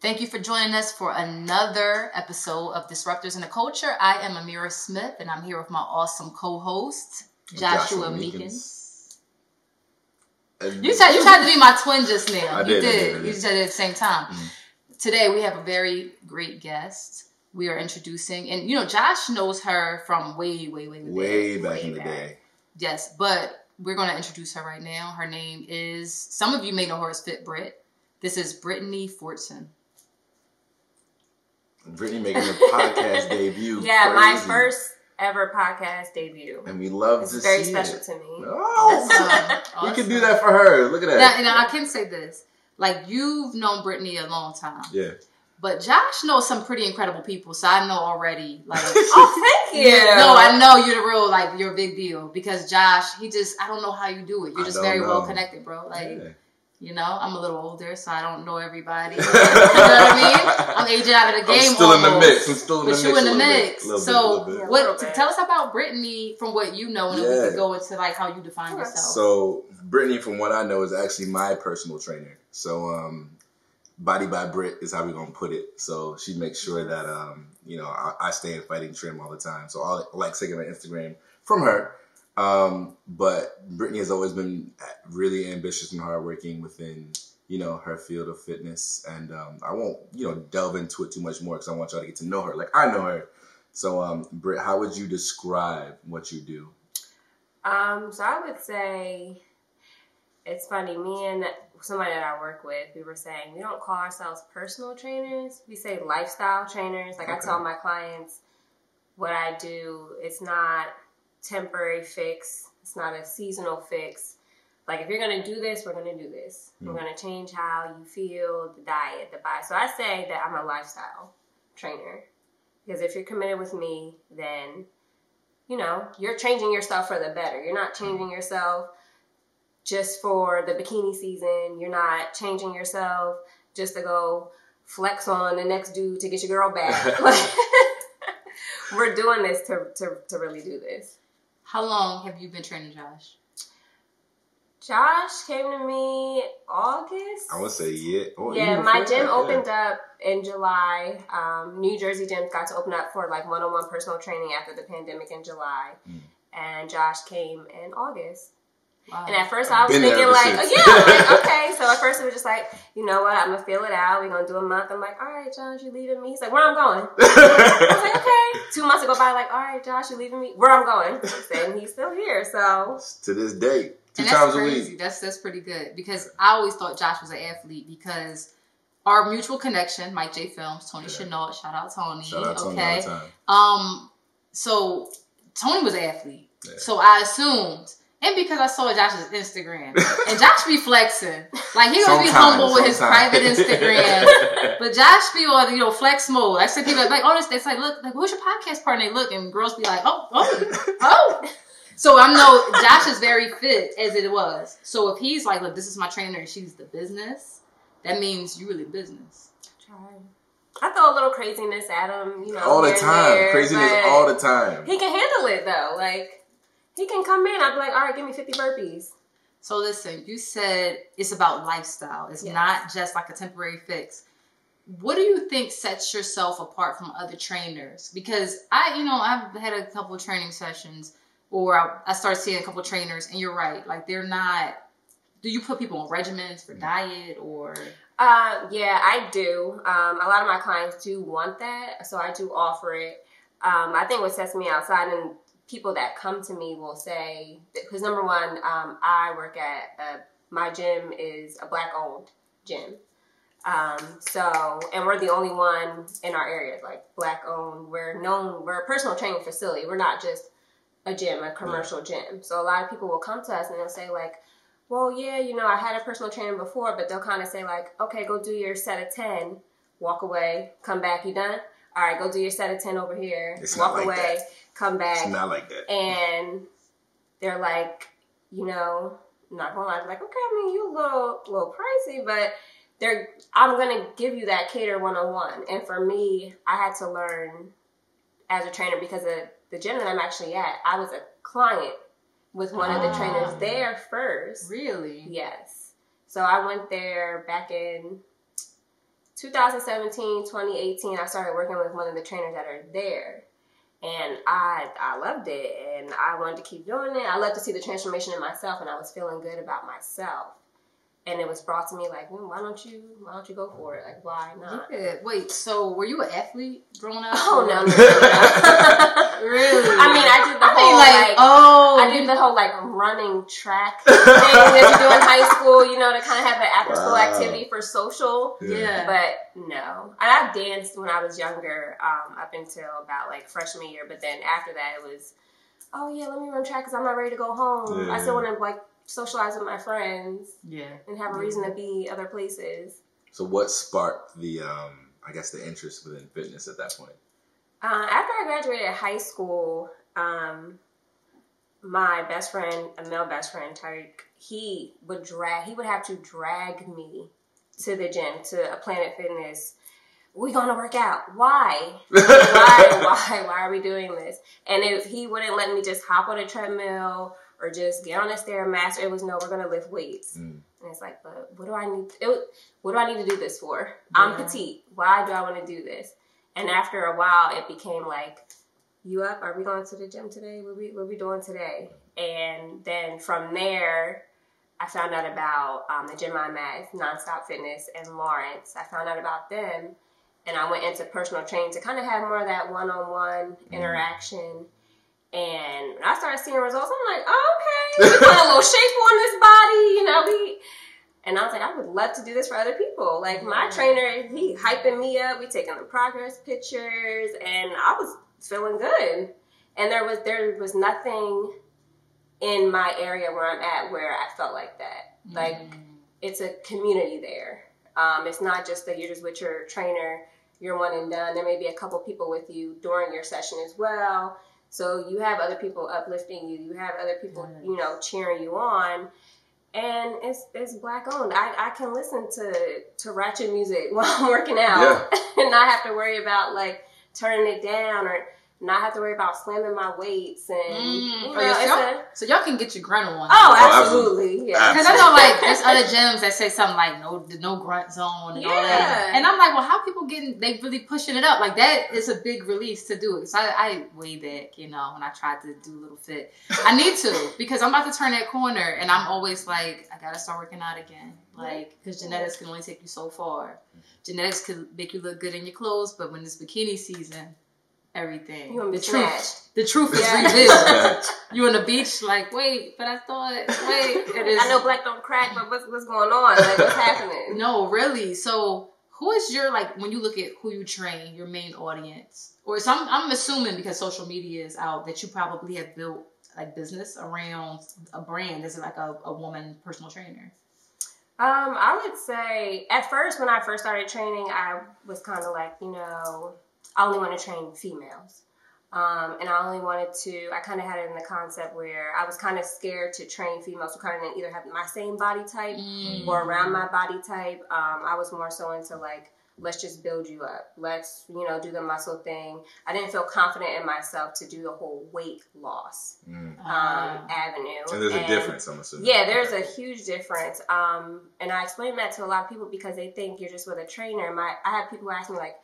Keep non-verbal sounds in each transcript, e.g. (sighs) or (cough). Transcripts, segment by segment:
Thank you for joining us for another episode of Disruptors in the Culture. I am Amira Smith, and I'm here with my awesome co-host Joshua, Joshua Meekins. Meekins. You tried, you tried to be my twin just now. (laughs) I you did. did. I did, did. You said it at the same time. Mm-hmm. Today we have a very great guest. We are introducing, and you know, Josh knows her from way, way, way, way, way back way in the day. Yes, but we're going to introduce her right now. Her name is. Some of you may know her as Fit Brit. This is Brittany Fortson. Brittany making a podcast (laughs) debut. Yeah, Crazy. my first ever podcast debut. And we love it's to very see special it. to me. Oh, awesome. (laughs) awesome. we can do that for her. Look at that. Now, now, I can say this: like you've known Brittany a long time. Yeah. But Josh knows some pretty incredible people, so I know already. Like, (laughs) oh, thank you. No, I know you're the real, like, you're a big deal because Josh, he just, I don't know how you do it. You're just very know. well connected, bro. Like, yeah. You know, I'm a little older, so I don't know everybody. you know what I mean? I'm aging out of the game. I'm still almost, in the mix. I'm still in the but mix. you in the mix. Bit, so, bit, what? Tell us about Brittany from what you know, and yeah. then we can go into like how you define yourself. So, Brittany, from what I know, is actually my personal trainer. So, um, Body by Brit is how we're gonna put it. So she makes sure that um, you know I, I stay in fighting trim all the time. So I like taking my Instagram from her. Um, but Brittany has always been really ambitious and hardworking within, you know, her field of fitness. And um, I won't, you know, delve into it too much more because I want y'all to get to know her. Like I know her. So, um, Britt, how would you describe what you do? Um, so I would say it's funny. Me and somebody that I work with, we were saying we don't call ourselves personal trainers. We say lifestyle trainers. Like okay. I tell my clients, what I do, it's not temporary fix. It's not a seasonal fix. Like if you're gonna do this, we're gonna do this. Mm. We're gonna change how you feel, the diet, the body. So I say that I'm a lifestyle trainer because if you're committed with me, then you know you're changing yourself for the better. You're not changing yourself just for the bikini season. You're not changing yourself just to go flex on the next dude to get your girl back. (laughs) (laughs) we're doing this to, to, to really do this. How long have you been training Josh? Josh came to me August. I would say yeah. Oh, yeah, my gym that, opened yeah. up in July. Um, New Jersey gyms got to open up for like one-on-one personal training after the pandemic in July, mm. and Josh came in August. Wow. And at first I was thinking like, oh, yeah, like, (laughs) okay. So at first it was just like, you know what, I'm gonna feel it out. We're gonna do a month. I'm like, all right, Josh, you leaving me? He's like, where I'm going. (laughs) I was like, okay. Two months go by, like, all right, Josh, you leaving me? Where I'm going? And he's still here. So to this day, two and times crazy. a week. That's that's pretty good because I always thought Josh was an athlete because our mutual connection, Mike J Films, Tony yeah. Chenault, shout out Tony. Shout out Tony okay. all the time. Um, so Tony was an athlete, yeah. so I assumed and because I saw Josh's Instagram. And Josh be flexing. Like he would be humble with his private Instagram. (laughs) but Josh be on, you know, flex mode. I see people like, this, it's like, look, like, who's your podcast partner? They look, and girls be like, oh, oh, oh. So I'm know Josh is very fit as it was. So if he's like, look, this is my trainer and she's the business, that means you really business. Try. I throw a little craziness at him, you know. All the time. There, craziness all the time. He can handle it though. Like he can come in. I'd be like, all right, give me 50 burpees. So listen, you said it's about lifestyle. It's yes. not just like a temporary fix. What do you think sets yourself apart from other trainers? Because I, you know, I've had a couple of training sessions or I, I started seeing a couple of trainers and you're right. Like they're not, do you put people on regimens for diet or? Uh, yeah, I do. Um, a lot of my clients do want that. So I do offer it. Um, I think what sets me outside and people that come to me will say, because number one, um, I work at a, my gym is a black owned gym. Um, so, and we're the only one in our area, like black owned. We're known, we're a personal training facility. We're not just a gym, a commercial gym. So a lot of people will come to us and they'll say like, well, yeah, you know, I had a personal trainer before, but they'll kind of say like, okay, go do your set of 10, walk away, come back, you done? All right, go do your set of 10 over here, it's walk like away. That come back. It's not like that. And they're like, you know, not gonna lie, like, okay, I mean, you a little, little pricey, but they're, I'm gonna give you that cater one on one. And for me, I had to learn as a trainer because of the gym that I'm actually at. I was a client with one of the trainers ah. there first. Really? Yes. So I went there back in 2017, 2018, I started working with one of the trainers that are there. And I I loved it and I wanted to keep doing it. I loved to see the transformation in myself and I was feeling good about myself and it was brought to me like, well, why don't you why don't you go for it? Like, why not? Yeah. Wait, so were you an athlete growing up? Oh no, no, no. (laughs) really? I mean, I did the I whole like, like, oh, I did the whole like running track thing that you do in high school. You know, to kind of have an after school wow. activity for social. Yeah. But no, I danced when I was younger, um, up until about like freshman year. But then after that, it was. Oh yeah, let me run track because I'm not ready to go home. Yeah. I still want to like socialize with my friends. Yeah. And have a reason to be other places. So what sparked the um I guess the interest within fitness at that point? Uh, after I graduated high school, um, my best friend, a male best friend, Tyreek, he would drag he would have to drag me to the gym to a Planet Fitness. We gonna work out? Why? (laughs) why? Why? Why are we doing this? And if he wouldn't let me just hop on a treadmill or just get on a stairmaster. It was no, we're gonna lift weights. Mm. And it's like, but what do I need? It, what do I need to do this for? Yeah. I'm petite. Why do I want to do this? And after a while, it became like, you up? Are we going to the gym today? What we what we doing today? And then from there, I found out about um, the gym I'm at, Nonstop Fitness, and Lawrence. I found out about them, and I went into personal training to kind of have more of that one-on-one mm. interaction and I started seeing results, I'm like, oh, okay, we put a little (laughs) shape on this body, you know, we. And I was like, I would love to do this for other people. Like my trainer, he hyping me up. We taking the progress pictures, and I was feeling good. And there was there was nothing in my area where I'm at where I felt like that. Like mm. it's a community there. Um, it's not just that you're just with your trainer, you're one and done. There may be a couple people with you during your session as well. So you have other people uplifting you. You have other people, you know, cheering you on. And it's it's black owned. I, I can listen to to ratchet music (laughs) while I'm working out yeah. (laughs) and not have to worry about like turning it down or not have to worry about slamming my weights and mm. you oh, know, oh, so y'all can get your grunt on. Oh, absolutely, yeah. Because I know like there's other gyms that say something like no no grunt zone and yeah. all that, and I'm like, well, how people getting they really pushing it up? Like that is a big release to do it. So I, I way back, you know, when I tried to do a little fit, I need to (laughs) because I'm about to turn that corner, and I'm always like, I gotta start working out again, like because genetics can only take you so far. Genetics could make you look good in your clothes, but when it's bikini season everything. You the truth. The truth is yeah. revealed. (laughs) you on the beach, like, wait, but I thought, wait, it is. (laughs) I know black don't crack, but what's what's going on? Like, what's happening? No, really. So, who is your like when you look at who you train, your main audience, or some? I'm assuming because social media is out that you probably have built like business around a brand. Is it like a, a woman personal trainer? Um, I would say at first when I first started training, I was kind of like, you know, I only want to train females. Um, and I only wanted to, I kind of had it in the concept where I was kind of scared to train females who kind of didn't either have my same body type mm. or around my body type. Um, I was more so into like, let's just build you up. Let's, you know, do the muscle thing. I didn't feel confident in myself to do the whole weight loss mm. um, uh. avenue. And there's and, a difference, I'm assuming. Yeah, there's a huge difference. Um, and I explain that to a lot of people because they think you're just with a trainer. My, I have people ask me like,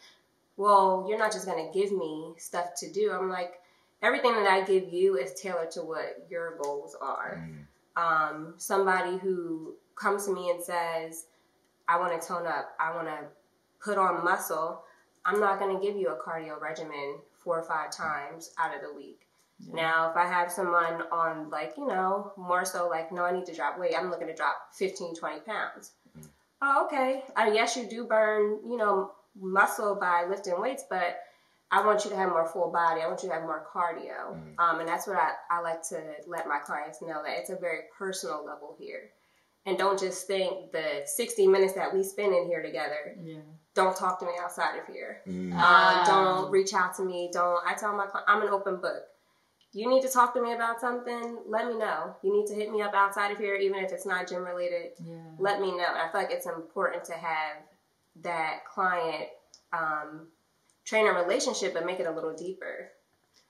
well, you're not just going to give me stuff to do. I'm like, everything that I give you is tailored to what your goals are. Mm. Um, somebody who comes to me and says, I want to tone up, I want to put on muscle, I'm not going to give you a cardio regimen four or five times out of the week. Yeah. Now, if I have someone on, like, you know, more so like, no, I need to drop weight, I'm looking to drop 15, 20 pounds. Mm. Oh, okay. Uh, yes, you do burn, you know, muscle by lifting weights, but I want you to have more full body. I want you to have more cardio. Mm-hmm. Um, and that's what I, I like to let my clients know that it's a very personal level here. And don't just think the 60 minutes that we spend in here together, yeah. don't talk to me outside of here. Mm-hmm. Uh, don't reach out to me. Don't, I tell my clients, I'm an open book. You need to talk to me about something, let me know. You need to hit me up outside of here, even if it's not gym related. Yeah. Let me know. I feel like it's important to have that client um, trainer relationship and make it a little deeper.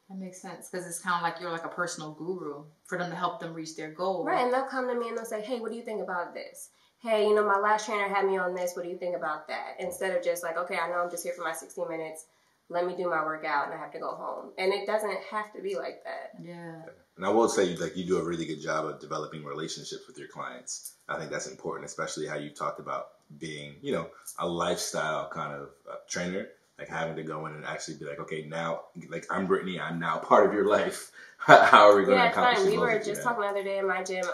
That makes sense because it's kind of like you're like a personal guru for them to help them reach their goal. Right, and they'll come to me and they'll say, "Hey, what do you think about this? hey, you know, my last trainer had me on this. What do you think about that? Instead of just like, okay, I know I'm just here for my 60 minutes. Let me do my workout and I have to go home. And it doesn't have to be like that. Yeah. And I will say, like, you do a really good job of developing relationships with your clients. I think that's important, especially how you talked about being, you know, a lifestyle kind of uh, trainer, like having to go in and actually be like, okay, now, like, I'm Brittany, I'm now part of your life. (laughs) how are we going yeah, to accomplish fine. We were just talking the other day in my gym.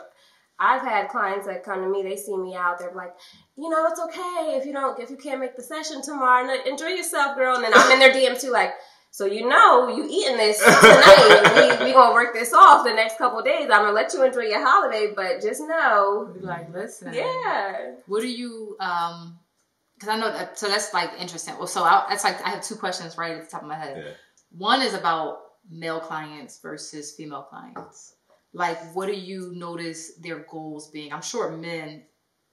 I've had clients that come to me, they see me out, they're like, you know, it's okay if you don't, if you can't make the session tomorrow, enjoy yourself, girl. And then I'm in their DM too, like, so you know you eating this tonight. (laughs) we we gonna work this off the next couple days. I'm gonna let you enjoy your holiday, but just know. Like, listen. Yeah. What do you um? Because I know that, so that's like interesting. Well, so I, that's like I have two questions right at the top of my head. Yeah. One is about male clients versus female clients. Like, what do you notice their goals being? I'm sure men,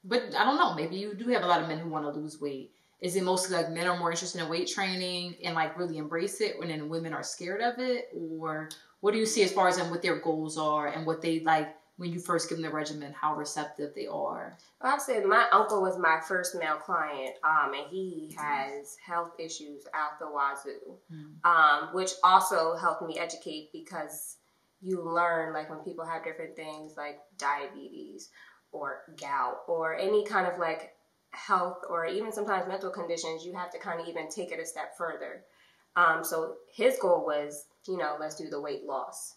but I don't know. Maybe you do have a lot of men who want to lose weight is it mostly like men are more interested in weight training and like really embrace it when then women are scared of it or what do you see as far as in what their goals are and what they like when you first give them the regimen how receptive they are well, i said my uncle was my first male client um, and he has health issues out the wazoo mm. um, which also helped me educate because you learn like when people have different things like diabetes or gout or any kind of like health or even sometimes mental conditions, you have to kind of even take it a step further. Um, so his goal was, you know, let's do the weight loss.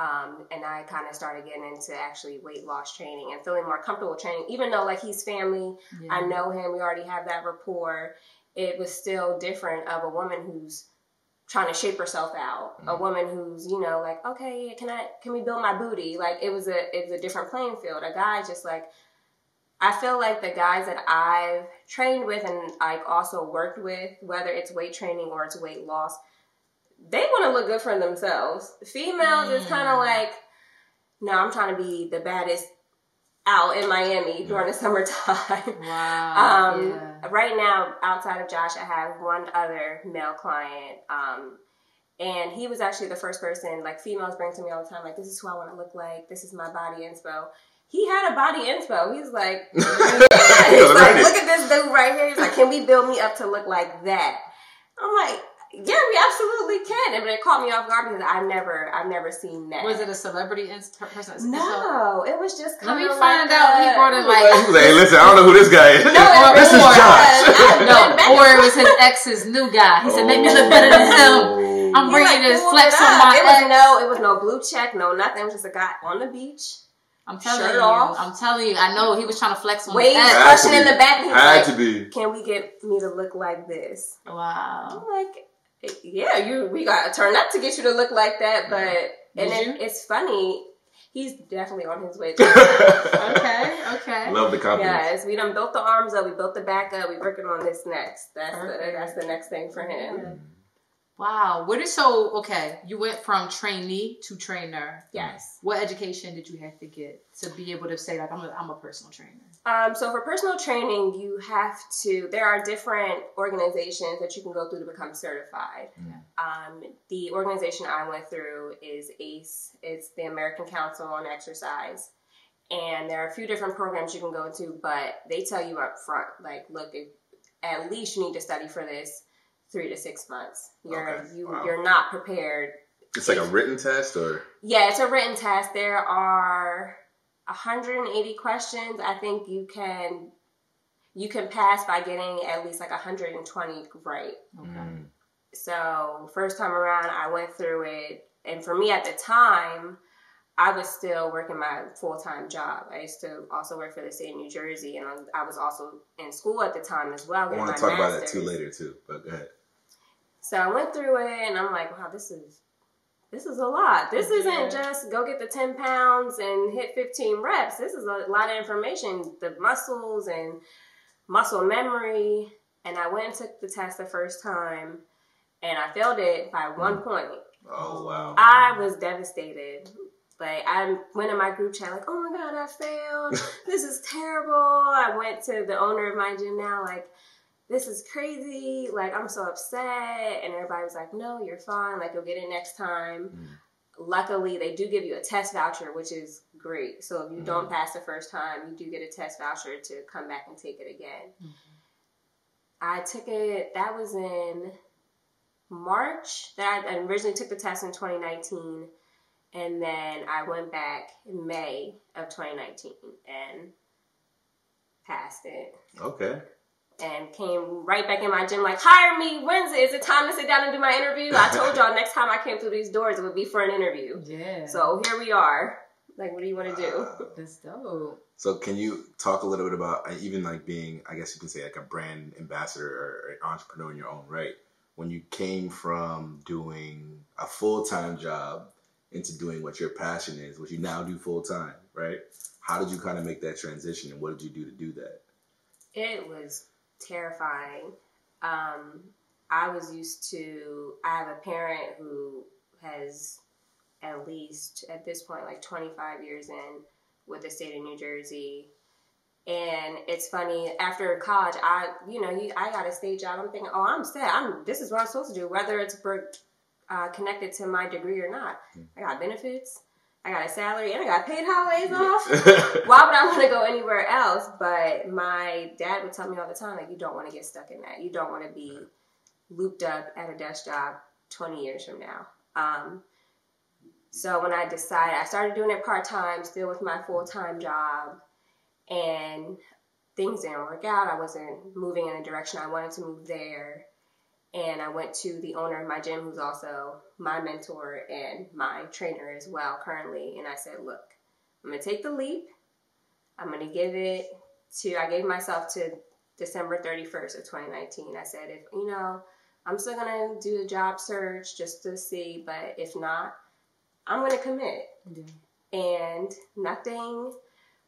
Um, and I kind of started getting into actually weight loss training and feeling more comfortable training, even though like he's family, yeah. I know him, we already have that rapport. It was still different of a woman who's trying to shape herself out, mm-hmm. a woman who's you know like, okay, can I can we build my booty? Like it was a it was a different playing field. A guy just like I feel like the guys that I've trained with and I've also worked with, whether it's weight training or it's weight loss, they want to look good for themselves. Females mm. is kind of like, no, I'm trying to be the baddest out in Miami during the summertime. Wow. (laughs) um, yeah. Right now, outside of Josh, I have one other male client. Um, and he was actually the first person, like females bring to me all the time, like, this is who I want to look like. This is my body inspo he had a body inspo. He's like, (laughs) he's like, look at this dude right here. He's like, can we build me up to look like that? I'm like, yeah, we absolutely can. And it caught me off guard because I never, I've never seen that. Was it a celebrity inst- person? No, it was just. Let me find like out. A, he brought in like. He was like, hey, listen, I don't know who this guy is. No, (laughs) this is Josh. no, or it was his ex's new guy. He said, make me look better than him. Oh. I'm bringing like, this flex on my. It was no, it was no blue check, no nothing. It was just a guy on the beach I'm telling Shirt you. Off. I'm telling you. I know he was trying to flex on Wait, question in the back. He's Had like, to be. Can we get me to look like this? Wow. I'm like, yeah, you. We got to turn up to get you to look like that. But and it, it's funny. He's definitely on his way. (laughs) okay. Okay. Love the compliment. Yes, we done built the arms up. We built the back up. We working on this next. That's the that's the next thing for him. Wow. What is so okay? You went from trainee to trainer. Yes. What education did you have to get to be able to say like I'm a, I'm a personal trainer? Um, so for personal training, you have to. There are different organizations that you can go through to become certified. Yeah. Um, the organization I went through is ACE. It's the American Council on Exercise, and there are a few different programs you can go to, but they tell you up front, like, look, if, at least you need to study for this three to six months. You're okay. you wow. you're not prepared. It's like a written test, or yeah, it's a written test. There are 180 questions. I think you can you can pass by getting at least like 120 right. Okay. Mm. So first time around, I went through it, and for me at the time, I was still working my full time job. I used to also work for the state of New Jersey, and I was also in school at the time as well. I want to talk master's. about that too later too, but go ahead. So I went through it and I'm like, wow, this is this is a lot. This isn't just go get the 10 pounds and hit 15 reps. This is a lot of information, the muscles and muscle memory. And I went and took the test the first time and I failed it by one point. Oh wow. I was devastated. Like I went in my group chat like, oh my god, I failed. (laughs) this is terrible. I went to the owner of my gym now like this is crazy. Like, I'm so upset. And everybody was like, no, you're fine. Like, you'll get it next time. Mm. Luckily, they do give you a test voucher, which is great. So if you mm-hmm. don't pass the first time, you do get a test voucher to come back and take it again. Mm-hmm. I took it. That was in March. That I originally took the test in 2019, and then I went back in May of 2019 and passed it. Okay and came right back in my gym like, hire me Wednesday. Is it time to sit down and do my interview? I told y'all next time I came through these doors, it would be for an interview. Yeah. So here we are. Like, what do you want to do? That's dope. So can you talk a little bit about uh, even like being, I guess you can say like a brand ambassador or an entrepreneur in your own right? When you came from doing a full time job into doing what your passion is, what you now do full time, right? How did you kind of make that transition, and what did you do to do that? It was terrifying. Um, I was used to, I have a parent who has at least at this point like 25 years in with the state of New Jersey. And it's funny after college, I you know I got a state job. I'm thinking, oh, I'm set. I'm this is what I'm supposed to do, whether it's uh, connected to my degree or not. Hmm. I got benefits. I got a salary and I got paid holidays off. (laughs) Why would I want to go anywhere else? But my dad would tell me all the time, like, you don't want to get stuck in that. You don't want to be looped up at a desk job 20 years from now. Um, so when I decided, I started doing it part time, still with my full time job, and things didn't work out. I wasn't moving in the direction I wanted to move there and I went to the owner of my gym, who's also my mentor and my trainer as well currently, and I said, "Look, I'm gonna take the leap. I'm gonna give it to. I gave myself to December 31st of 2019. I said, if you know, I'm still gonna do the job search just to see, but if not, I'm gonna commit." And nothing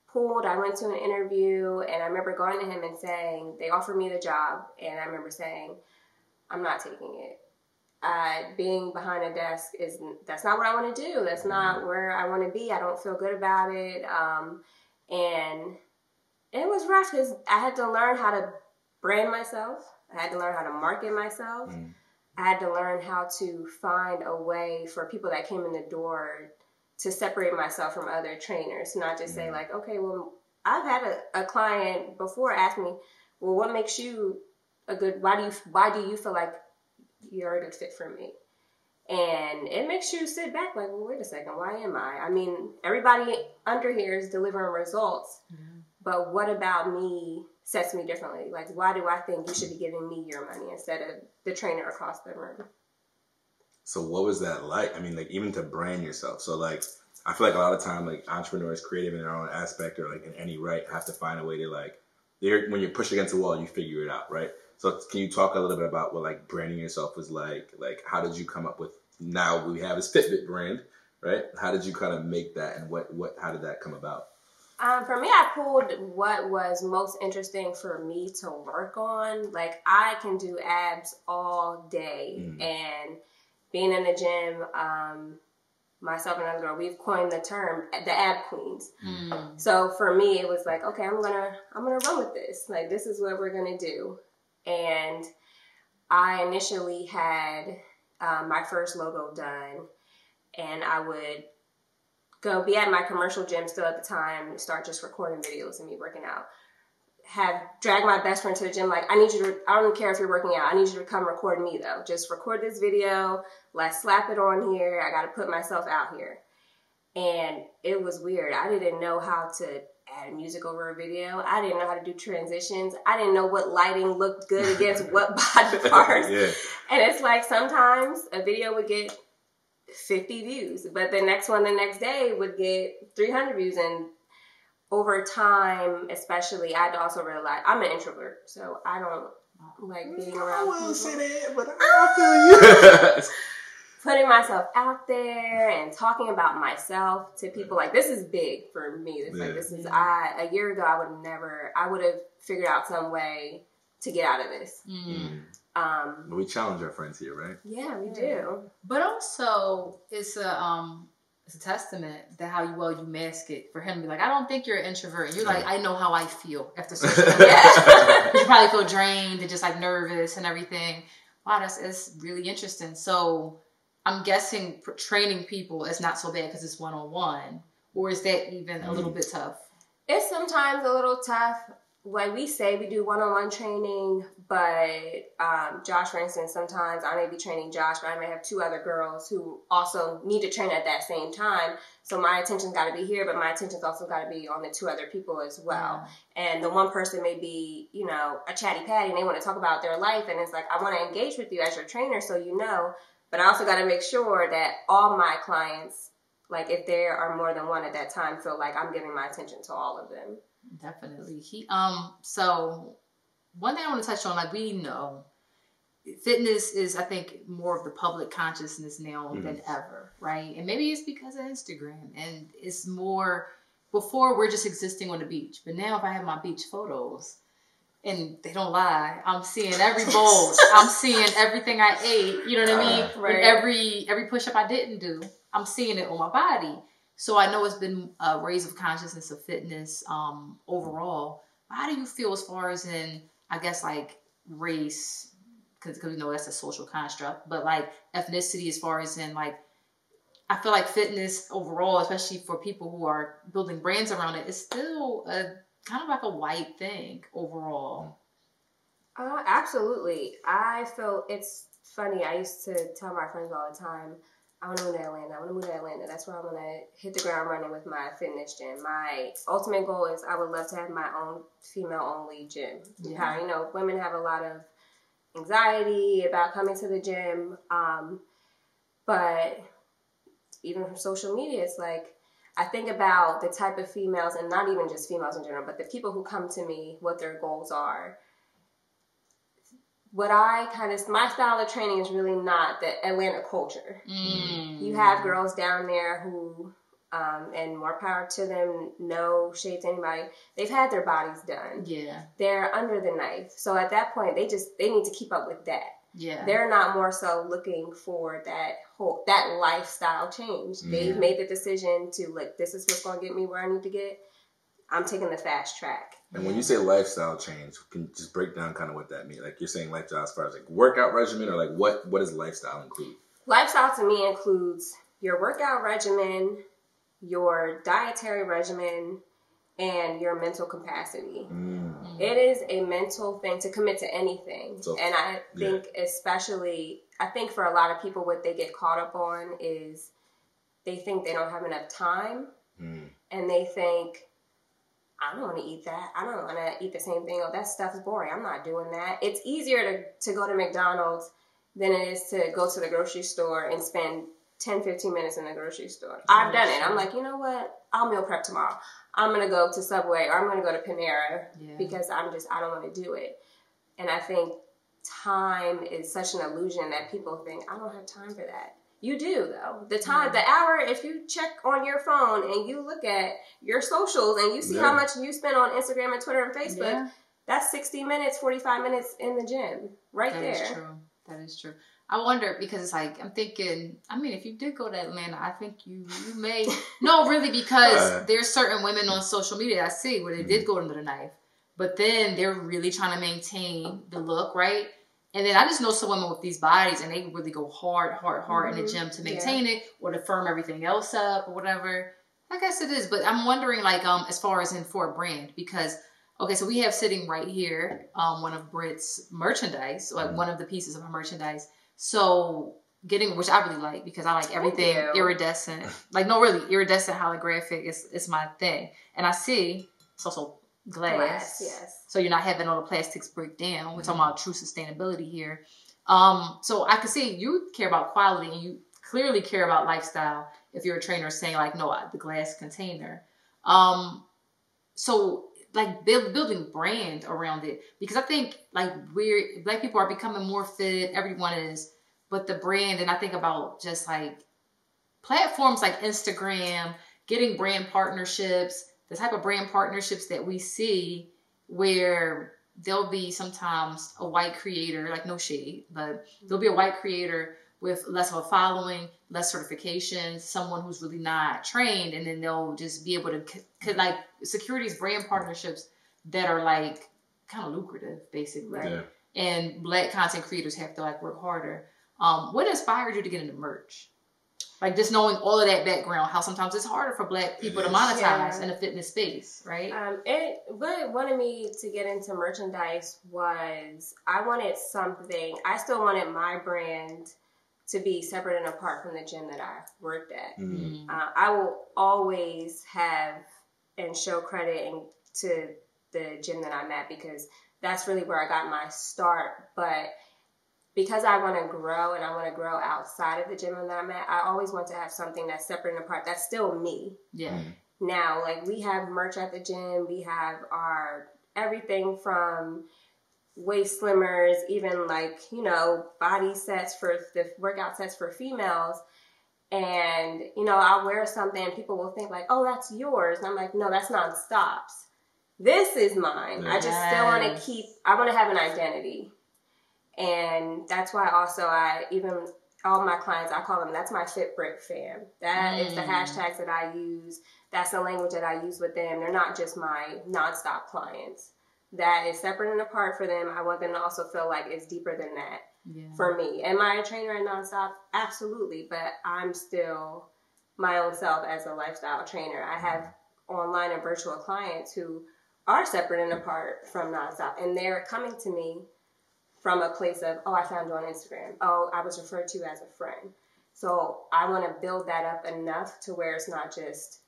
pulled. I went to an interview, and I remember going to him and saying, "They offered me the job," and I remember saying I'm not taking it. Uh, being behind a desk is that's not what I want to do. That's not mm-hmm. where I want to be. I don't feel good about it. Um, and it was rough because I had to learn how to brand myself. I had to learn how to market myself. Mm. I had to learn how to find a way for people that came in the door to separate myself from other trainers, not just mm. say like, okay, well, I've had a, a client before ask me, well, what makes you a good why do you why do you feel like you're a good fit for me? And it makes you sit back like well wait a second why am i? I mean everybody under here is delivering results mm-hmm. but what about me sets me differently? Like why do i think you should be giving me your money instead of the trainer across the room? So what was that like? I mean like even to brand yourself. So like i feel like a lot of time like entrepreneurs creative in their own aspect or like in any right have to find a way to like when you're pushed against the wall you figure it out right so can you talk a little bit about what like branding yourself was like? Like how did you come up with now we have this Fit Brit brand, right? How did you kind of make that and what what how did that come about? Um, for me, I pulled what was most interesting for me to work on. Like I can do abs all day, mm. and being in the gym, um, myself and another girl, we've coined the term the ab queens. Mm. So for me, it was like, okay, I'm gonna I'm gonna run with this. Like this is what we're gonna do. And I initially had um, my first logo done, and I would go be at my commercial gym still at the time, start just recording videos of me working out. Have drag my best friend to the gym, like, I need you to, I don't care if you're working out, I need you to come record me though. Just record this video, let's slap it on here. I gotta put myself out here. And it was weird. I didn't know how to add music over a video. I didn't know how to do transitions. I didn't know what lighting looked good against what (laughs) body (laughs) parts. yeah. And it's like sometimes a video would get 50 views, but the next one the next day would get 300 views. And over time, especially, I also realized I'm an introvert, so I don't like mm, being around. I will say that, but I feel you. (laughs) putting myself out there and talking about myself to people like this is big for me. It's yeah. like this is I a year ago I would never I would have figured out some way to get out of this. Mm. Um, we challenge our friends here, right? Yeah, we do. But also, it's a um, it's a testament that how you well you mask it for him to be like, I don't think you're an introvert. And you're like, I know how I feel after (laughs) social yeah. (laughs) you probably feel drained and just like nervous and everything. Wow, that's it's really interesting. So I'm guessing training people is not so bad because it's one on one. or is that even a little bit tough? It's sometimes a little tough. Like we say, we do one-on-one training, but um, Josh, for instance, sometimes I may be training Josh, but I may have two other girls who also need to train at that same time. So my attention's got to be here, but my attention's also got to be on the two other people as well. Yeah. And the one person may be, you know, a chatty patty, and they want to talk about their life, and it's like I want to engage with you as your trainer, so you know. But I also got to make sure that all my clients like if there are more than one at that time, feel like I'm giving my attention to all of them. Definitely. He um so one thing I want to touch on, like we know fitness is I think more of the public consciousness now mm-hmm. than ever, right? And maybe it's because of Instagram and it's more before we're just existing on the beach. But now if I have my beach photos and they don't lie. I'm seeing every bowl. I'm (laughs) seeing everything I ate. You know what I mean? Uh, right. Every every push up I didn't do. I'm seeing it on my body. So I know it's been a raise of consciousness of fitness um, overall. How do you feel as far as in, I guess, like race, because we know that's a social construct, but like ethnicity as far as in like, I feel like fitness overall, especially for people who are building brands around it, is still a kind of like a white thing overall. Uh, absolutely. I feel it's funny. I used to tell my friends all the time, I want to move to Atlanta. I want to move to Atlanta. That's where I'm going to hit the ground running with my fitness gym. My ultimate goal is I would love to have my own female only gym. Yeah. How, you know, women have a lot of anxiety about coming to the gym. Um, but even from social media, it's like, I think about the type of females, and not even just females in general, but the people who come to me, what their goals are what I kind of my style of training is really not the Atlanta culture. Mm. You have girls down there who, um, and more power to them. No shade to anybody. They've had their bodies done. Yeah, they're under the knife. So at that point, they just they need to keep up with that. Yeah, they're not more so looking for that whole that lifestyle change. Mm. They've made the decision to look. This is what's going to get me where I need to get. I'm taking the fast track. And when you say lifestyle change, can you just break down kind of what that means? Like you're saying lifestyle as far as like workout regimen or like what what does lifestyle include? Lifestyle to me includes your workout regimen, your dietary regimen, and your mental capacity. Mm. It is a mental thing to commit to anything. So, and I think yeah. especially I think for a lot of people what they get caught up on is they think they don't have enough time mm. and they think I don't want to eat that. I don't want to eat the same thing. Oh, that stuff's boring. I'm not doing that. It's easier to, to go to McDonald's than it is to go to the grocery store and spend 10, 15 minutes in the grocery store. Oh, I've done it. I'm like, you know what? I'll meal prep tomorrow. I'm going to go to Subway or I'm going to go to Panera yeah. because I'm just, I don't want to do it. And I think time is such an illusion that people think, I don't have time for that. You do though. The time, yeah. the hour, if you check on your phone and you look at your socials and you see yeah. how much you spend on Instagram and Twitter and Facebook, that's 60 minutes, 45 minutes in the gym right that there. That is true. That is true. I wonder because it's like I'm thinking. I mean, if you did go to Atlanta, I think you you may no really because there's certain women on social media I see where they did mm-hmm. go under the knife, but then they're really trying to maintain the look, right? And then I just know some women with these bodies and they really go hard, hard, hard mm-hmm. in the mm-hmm. gym to maintain yeah. it or to firm everything else up or whatever. I guess it is, but I'm wondering like um as far as in for a brand because okay, so we have sitting right here um one of Brit's merchandise, like mm-hmm. one of the pieces of her merchandise. So getting which I really like because I like everything iridescent. Like no really iridescent holographic is is my thing. And I see it's also glass. glass yes. So you're not having all the plastics break down. We're talking about true sustainability here. Um, so I can see you care about quality and you clearly care about lifestyle if you're a trainer saying like, no, the glass container. Um, so like build, building brand around it because I think like we're black people are becoming more fit. Everyone is, but the brand and I think about just like platforms like Instagram, getting brand partnerships, the type of brand partnerships that we see where there'll be sometimes a white creator, like no shade, but there'll be a white creator with less of a following, less certifications, someone who's really not trained, and then they'll just be able to could like securities brand partnerships that are like kind of lucrative, basically. Yeah. And black content creators have to like work harder. Um, what inspired you to get into merch? Like just knowing all of that background, how sometimes it's harder for black people to monetize yeah. in the fitness space, right? Um, it what wanted me to get into merchandise was I wanted something. I still wanted my brand to be separate and apart from the gym that I worked at. Mm-hmm. Uh, I will always have and show credit and to the gym that I'm at because that's really where I got my start. But because I want to grow and I want to grow outside of the gym that I'm at, I always want to have something that's separate and apart. That's still me. Yeah. Mm-hmm. Now, like we have merch at the gym, we have our everything from waist slimmers, even like, you know, body sets for the workout sets for females. And, you know, I'll wear something people will think like, oh, that's yours. And I'm like, no, that's non stops. This is mine. Yes. I just still want to keep, I want to have an identity. And that's why also I even all my clients, I call them, that's my Fit Brit fam. That mm. is the mm. hashtags that I use. That's the language that I use with them. They're not just my nonstop clients. That is separate and apart for them. I want them to also feel like it's deeper than that yeah. for me. Am I a trainer at nonstop? Absolutely. But I'm still my own self as a lifestyle trainer. I have online and virtual clients who are separate and apart from nonstop. And they're coming to me from a place of, oh, I found you on Instagram. Oh, I was referred to as a friend. So I want to build that up enough to where it's not just,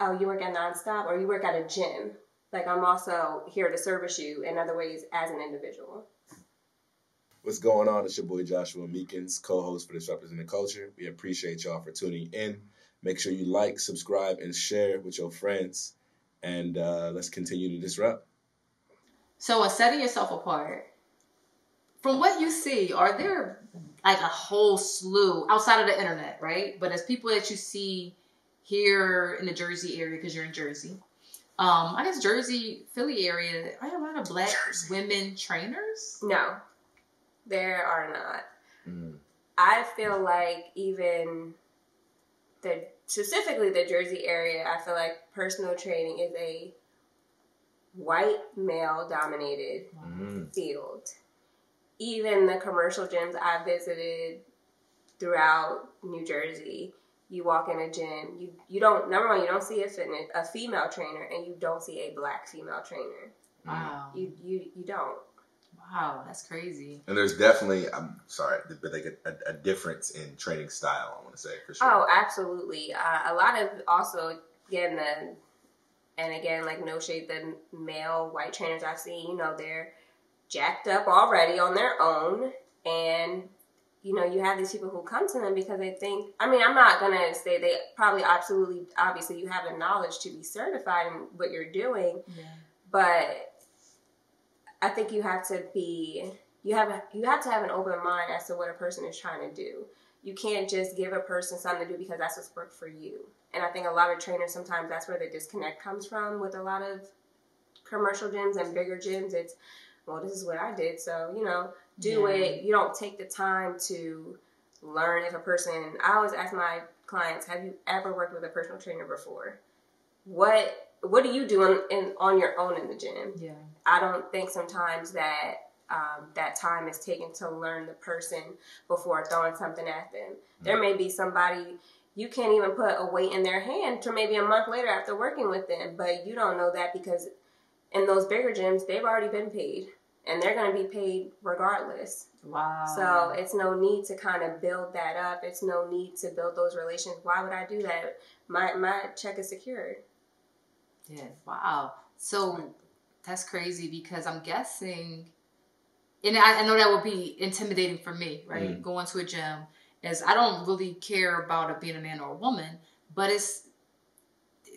oh, you work at Nonstop or you work at a gym. Like I'm also here to service you in other ways as an individual. What's going on? It's your boy Joshua Meekins, co-host for Disruptors in the Culture. We appreciate y'all for tuning in. Make sure you like, subscribe, and share with your friends. And uh, let's continue to disrupt. So, a setting yourself apart from what you see, are there like a whole slew outside of the internet, right? But as people that you see here in the Jersey area, because you're in Jersey, um, I guess Jersey, Philly area, are there a lot of black Jersey. women trainers? No, there are not. Mm. I feel like even the specifically the Jersey area, I feel like personal training is a white male dominated mm. field even the commercial gyms I visited throughout New Jersey, you walk in a gym, you you don't number one, you don't see a fitness a female trainer and you don't see a black female trainer. Wow. You you you don't. Wow, that's crazy. And there's definitely, I'm sorry, but like a, a, a difference in training style. I want to say for sure. Oh, absolutely. Uh, a lot of also again the, and again like no shade the male white trainers I've seen. You know they're jacked up already on their own and you know you have these people who come to them because they think i mean i'm not going to say they probably absolutely obviously you have the knowledge to be certified in what you're doing yeah. but i think you have to be you have you have to have an open mind as to what a person is trying to do you can't just give a person something to do because that's what's worked for you and i think a lot of trainers sometimes that's where the disconnect comes from with a lot of commercial gyms and bigger gyms it's well, this is what I did. So, you know, do yeah. it. You don't take the time to learn if a person, I always ask my clients, have you ever worked with a personal trainer before? What what are you doing in, on your own in the gym? Yeah. I don't think sometimes that um, that time is taken to learn the person before throwing something at them. Mm-hmm. There may be somebody you can't even put a weight in their hand to maybe a month later after working with them, but you don't know that because in those bigger gyms, they've already been paid and they're going to be paid regardless. Wow. So it's no need to kind of build that up. It's no need to build those relations. Why would I do that? My my check is secured. Yeah. Wow. So that's crazy because I'm guessing, and I, I know that would be intimidating for me, right? Mm. Going to a gym, as I don't really care about it being a man or a woman, but it's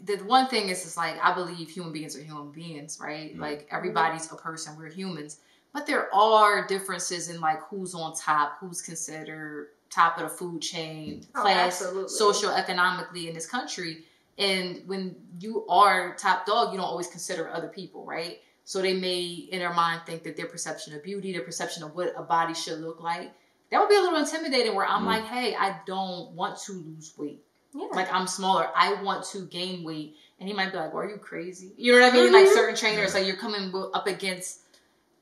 the one thing is it's like I believe human beings are human beings, right? Mm-hmm. Like everybody's a person, we're humans. But there are differences in like who's on top, who's considered top of the food chain, oh, class, social economically in this country. And when you are top dog, you don't always consider other people, right? So they may in their mind think that their perception of beauty, their perception of what a body should look like, that would be a little intimidating where I'm mm like, hey, I don't want to lose weight. Yeah. Like I'm smaller. I want to gain weight. And he might be like, well, are you crazy? You know what I mean? Mm-hmm. Like certain trainers, like you're coming up against,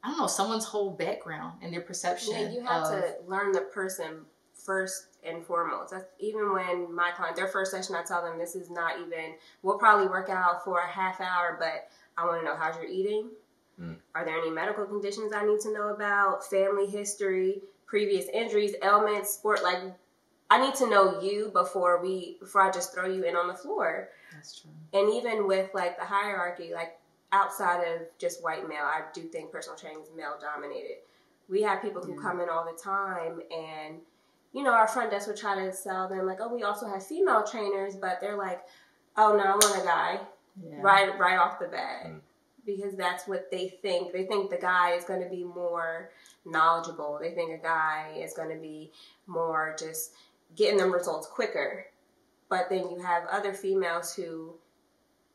I don't know, someone's whole background and their perception. Yeah, you have of, to learn the person first and foremost. That's even when my client, their first session, I tell them this is not even, we'll probably work out for a half hour, but I want to know how's your eating? Mm. Are there any medical conditions I need to know about? Family history, previous injuries, ailments, sport? Like, I need to know you before we, before I just throw you in on the floor. That's true. And even with like the hierarchy, like outside of just white male, I do think personal training is male dominated. We have people who come in all the time and you know, our front desk would try to sell them like, oh, we also have female trainers, but they're like, oh no, I want a guy, yeah. right, right off the bat, mm. because that's what they think. They think the guy is going to be more knowledgeable. They think a guy is going to be more just getting them results quicker. But then you have other females who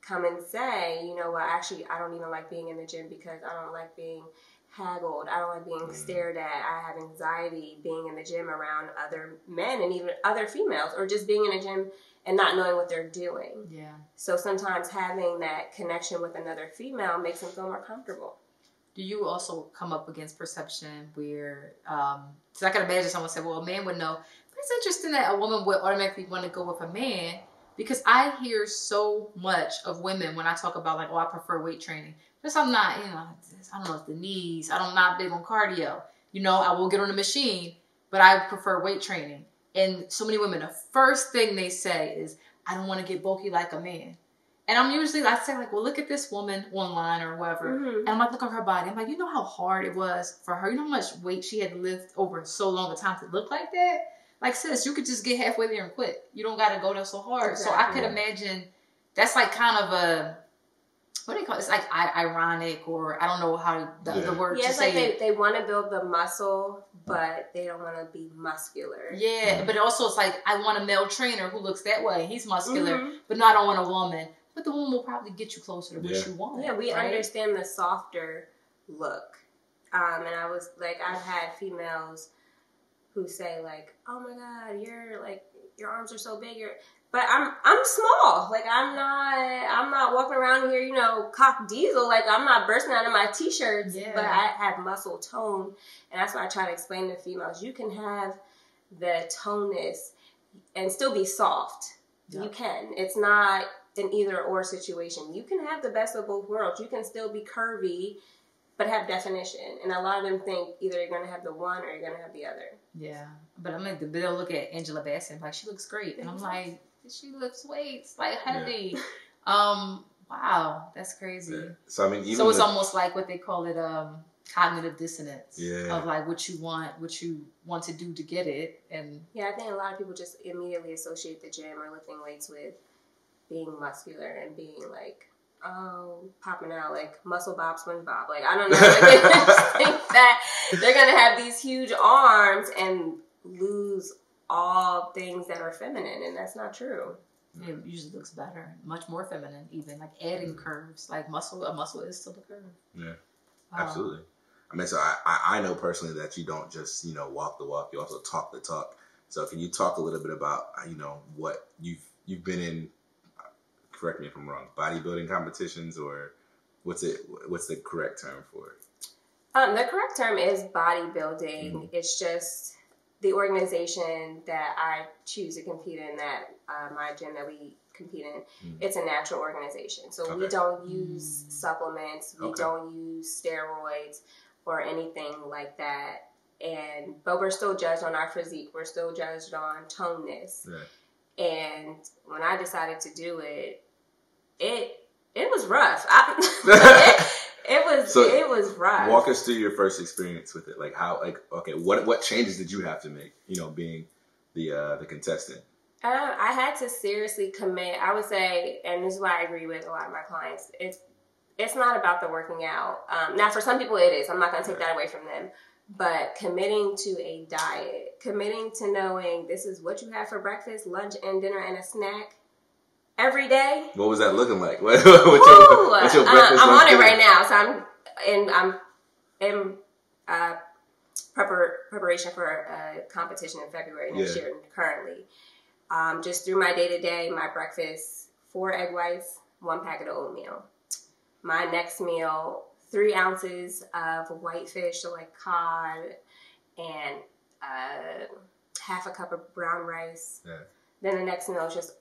come and say, you know well, actually, I don't even like being in the gym because I don't like being haggled. I don't like being mm. stared at. I have anxiety being in the gym around other men and even other females, or just being in a gym and not knowing what they're doing. Yeah. So sometimes having that connection with another female makes them feel more comfortable. Do you also come up against perception where, um, so I can imagine someone said, well, a man would know, but it's interesting that a woman would automatically want to go with a man because I hear so much of women when I talk about like, oh, I prefer weight training. Because I'm not, you know, I don't know if the knees. I don't not big on cardio. You know, I will get on the machine, but I prefer weight training. And so many women, the first thing they say is, I don't want to get bulky like a man. And I'm usually, I say like, well, look at this woman online or whatever. Mm-hmm. And I'm like, look at her body. I'm like, you know how hard it was for her? You know how much weight she had to lift over so long a time to look like that? Like, sis, you could just get halfway there and quit. You don't got to go there so hard. Exactly. So I could imagine that's like kind of a what do you call it? It's like ironic, or I don't know how the, yeah. the word yeah, to it's say. Like they, they want to build the muscle, but they don't want to be muscular. Yeah, mm-hmm. but also it's like I want a male trainer who looks that way. He's muscular, mm-hmm. but not I don't want a woman. But the woman will probably get you closer to yeah. what you want. Yeah, we right? understand the softer look. Um, and I was like, I've had females who say like, "Oh my god, you're like your arms are so big." You're but I'm I'm small. Like I'm not I'm not walking around here, you know, cock diesel. Like I'm not bursting out of my t-shirts. Yeah. But I have muscle tone, and that's why I try to explain to females: you can have the toneness and still be soft. Yeah. You can. It's not an either or situation. You can have the best of both worlds. You can still be curvy, but have definition. And a lot of them think either you're going to have the one or you're going to have the other. Yeah, but I'm like, they'll look at Angela Bassett like she looks great, and I'm (laughs) like she lifts weights like heavy. Yeah. Um, wow, that's crazy. Yeah. So I mean, so it's the, almost like what they call it, um, cognitive dissonance. Yeah. Of like what you want, what you want to do to get it, and yeah, I think a lot of people just immediately associate the gym or lifting weights with being muscular and being like oh, popping out like muscle bob, SpongeBob. Like I don't know, like, (laughs) they just think that they're gonna have these huge arms and lose all things that are feminine, and that's not true. It usually looks better, much more feminine, even like adding mm. curves. Like muscle, a muscle is still a curve. Yeah, absolutely. I mean, so I, I know personally that you don't just you know walk the walk; you also talk the talk. So can you talk a little bit about you know what you've you've been in? Correct me if I'm wrong. Bodybuilding competitions, or what's it? What's the correct term for it? Um, the correct term is bodybuilding. Mm-hmm. It's just the organization that I choose to compete in, that uh, my gym that we compete in, mm. it's a natural organization. So okay. we don't use supplements, we okay. don't use steroids or anything like that. And but we're still judged on our physique. We're still judged on toneness. And when I decided to do it, it it was rough. I, (laughs) It was so it was rough. Walk us through your first experience with it. Like how like okay, what what changes did you have to make? You know, being the uh the contestant. Um, I had to seriously commit. I would say, and this is why I agree with a lot of my clients. It's it's not about the working out. Um, now, for some people, it is. I'm not going to take that away from them. But committing to a diet, committing to knowing this is what you have for breakfast, lunch, and dinner, and a snack every day. What was that looking like? (laughs) What, what's, your, what's your breakfast? Uh, I'm on it right now, so I'm in I'm in uh, prepar- preparation for a competition in February next yeah. year. Currently, um, just through my day to day, my breakfast: four egg whites, one packet of oatmeal. My next meal: three ounces of white fish, so like cod and uh, half a cup of brown rice. Yeah. Then the next meal is just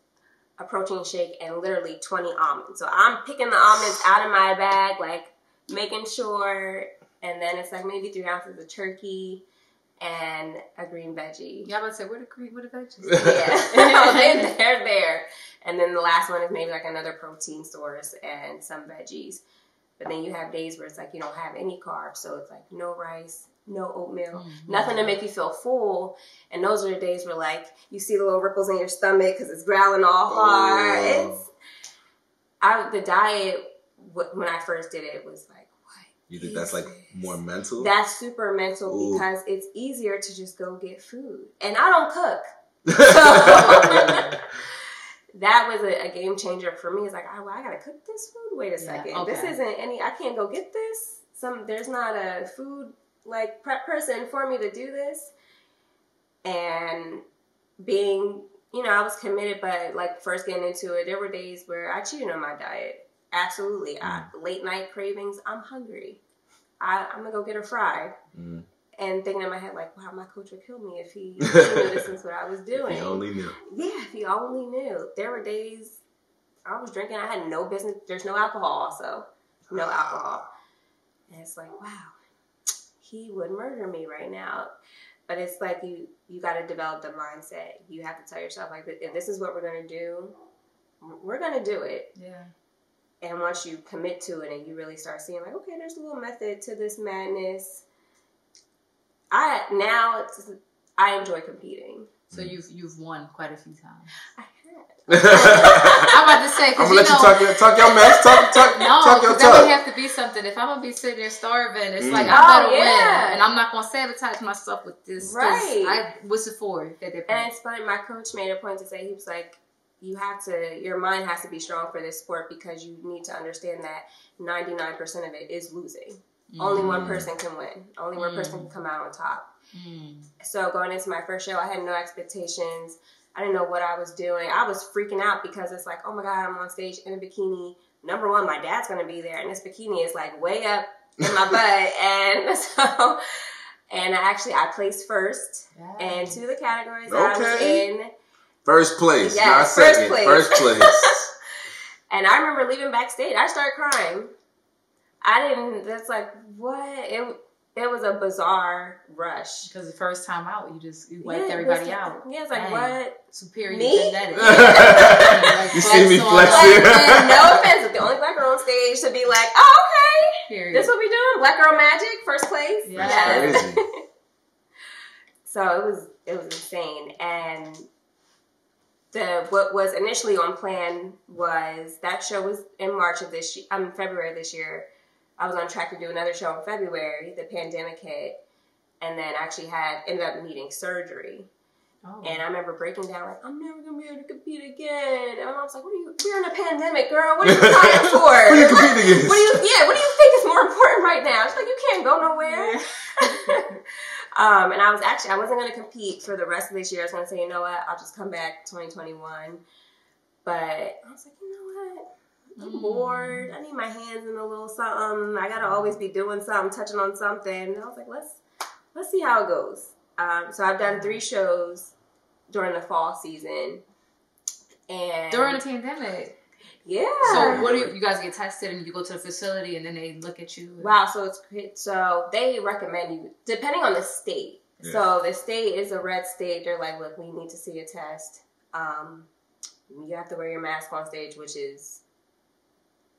a protein shake and literally 20 almonds. So I'm picking the almonds out of my bag, like making sure, and then it's like maybe three ounces of turkey and a green veggie. Yeah, I to say, where the green, where the veggies? (laughs) yeah, (laughs) they're, they're there. And then the last one is maybe like another protein source and some veggies. But then you have days where it's like you don't have any carbs, so it's like no rice, no oatmeal, mm-hmm. nothing to make you feel full. And those are the days where like you see the little ripples in your stomach because it's growling all hard. Oh. It's I the diet when I first did it was like what? You think that's like more mental? That's super mental Ooh. because it's easier to just go get food, and I don't cook. (laughs) (laughs) that was a, a, game changer for me. It's like, oh, well, I gotta cook this food. Wait a second, yeah, okay. this isn't any. I can't go get this. Some there's not a food like prep person for me to do this. And being, you know, I was committed, but like first getting into it, there were days where I cheated on my diet. Absolutely, mm. I, late night cravings. I'm hungry. I, am gonna go get a fry. Mm and thinking in my head like, wow, my coach would kill me if he (laughs) knew this is what I was doing. If he only knew. Yeah, if he only knew. There were days I was drinking, I had no business. There's no alcohol, so no alcohol. And it's like, wow, he would murder me right now. But it's like you you got to develop the mindset. You have to tell yourself like, if this is what we're gonna do, we're gonna do it. Yeah. And once you commit to it and you really start seeing like, okay, there's a little method to this madness I now it's I enjoy competing. So mm. you've you've won quite a few times. I have. I'm about to say I'm gonna let you, know, you talk your talk your mess. Talk talk no, talk your that would have to be something. If I'm gonna be sitting there starving, it's mm. like I better oh, yeah. win, and I'm not gonna sabotage myself with this. Right. I what's it for? and it's funny. My coach made a point to say he was like, you have to your mind has to be strong for this sport because you need to understand that 99% of it is losing. Mm. Only one mm. person can win. Only one mm. person can come out on top. Mm. So going into my first show, I had no expectations. I didn't know what I was doing. I was freaking out because it's like, oh my god, I'm on stage in a bikini. Number one, my dad's gonna be there, and this bikini is like way up in my (laughs) butt, and (laughs) so. And I actually, I placed first in two of the categories okay. I was in. First place, yeah, not first second, place. first place. (laughs) and I remember leaving backstage. I started crying I didn't. That's like what it. It was a bizarre rush because the first time out, you just you wiped yeah, everybody out. Yeah, it's like Dang. what superior me? genetic. like, (laughs) (laughs) you see me flexing. Like, no (laughs) offense, the only black girl on stage to be like, oh okay, Period. this what we doing? Black girl magic, first place. Yeah, yes. so it was it was insane, and the what was initially on plan was that show was in March of this year, um, February this year I was on track to do another show in February. The pandemic hit, and then actually had ended up needing surgery. Oh. And I remember breaking down like, I'm never gonna be able to compete again. And my mom's like, What are you? We're in a pandemic, girl. What are you (laughs) trying for? what are you competing against? What do you? Yeah. What do you think is more important right now? She's like, You can't go nowhere. (laughs) um, and I was actually I wasn't gonna compete for the rest of this year. I was gonna say, you know what? I'll just come back 2021. But I was like, you know what? I'm bored. I need my hands in a little something. I gotta always be doing something, touching on something. And I was like, let's let's see how it goes. Um, so I've done three shows during the fall season, and during the pandemic. Yeah. So what do you, you, guys get tested and you go to the facility and then they look at you? Wow. So it's so they recommend you depending on the state. Yeah. So the state is a red state. They're like, look, we need to see a test. Um, you have to wear your mask on stage, which is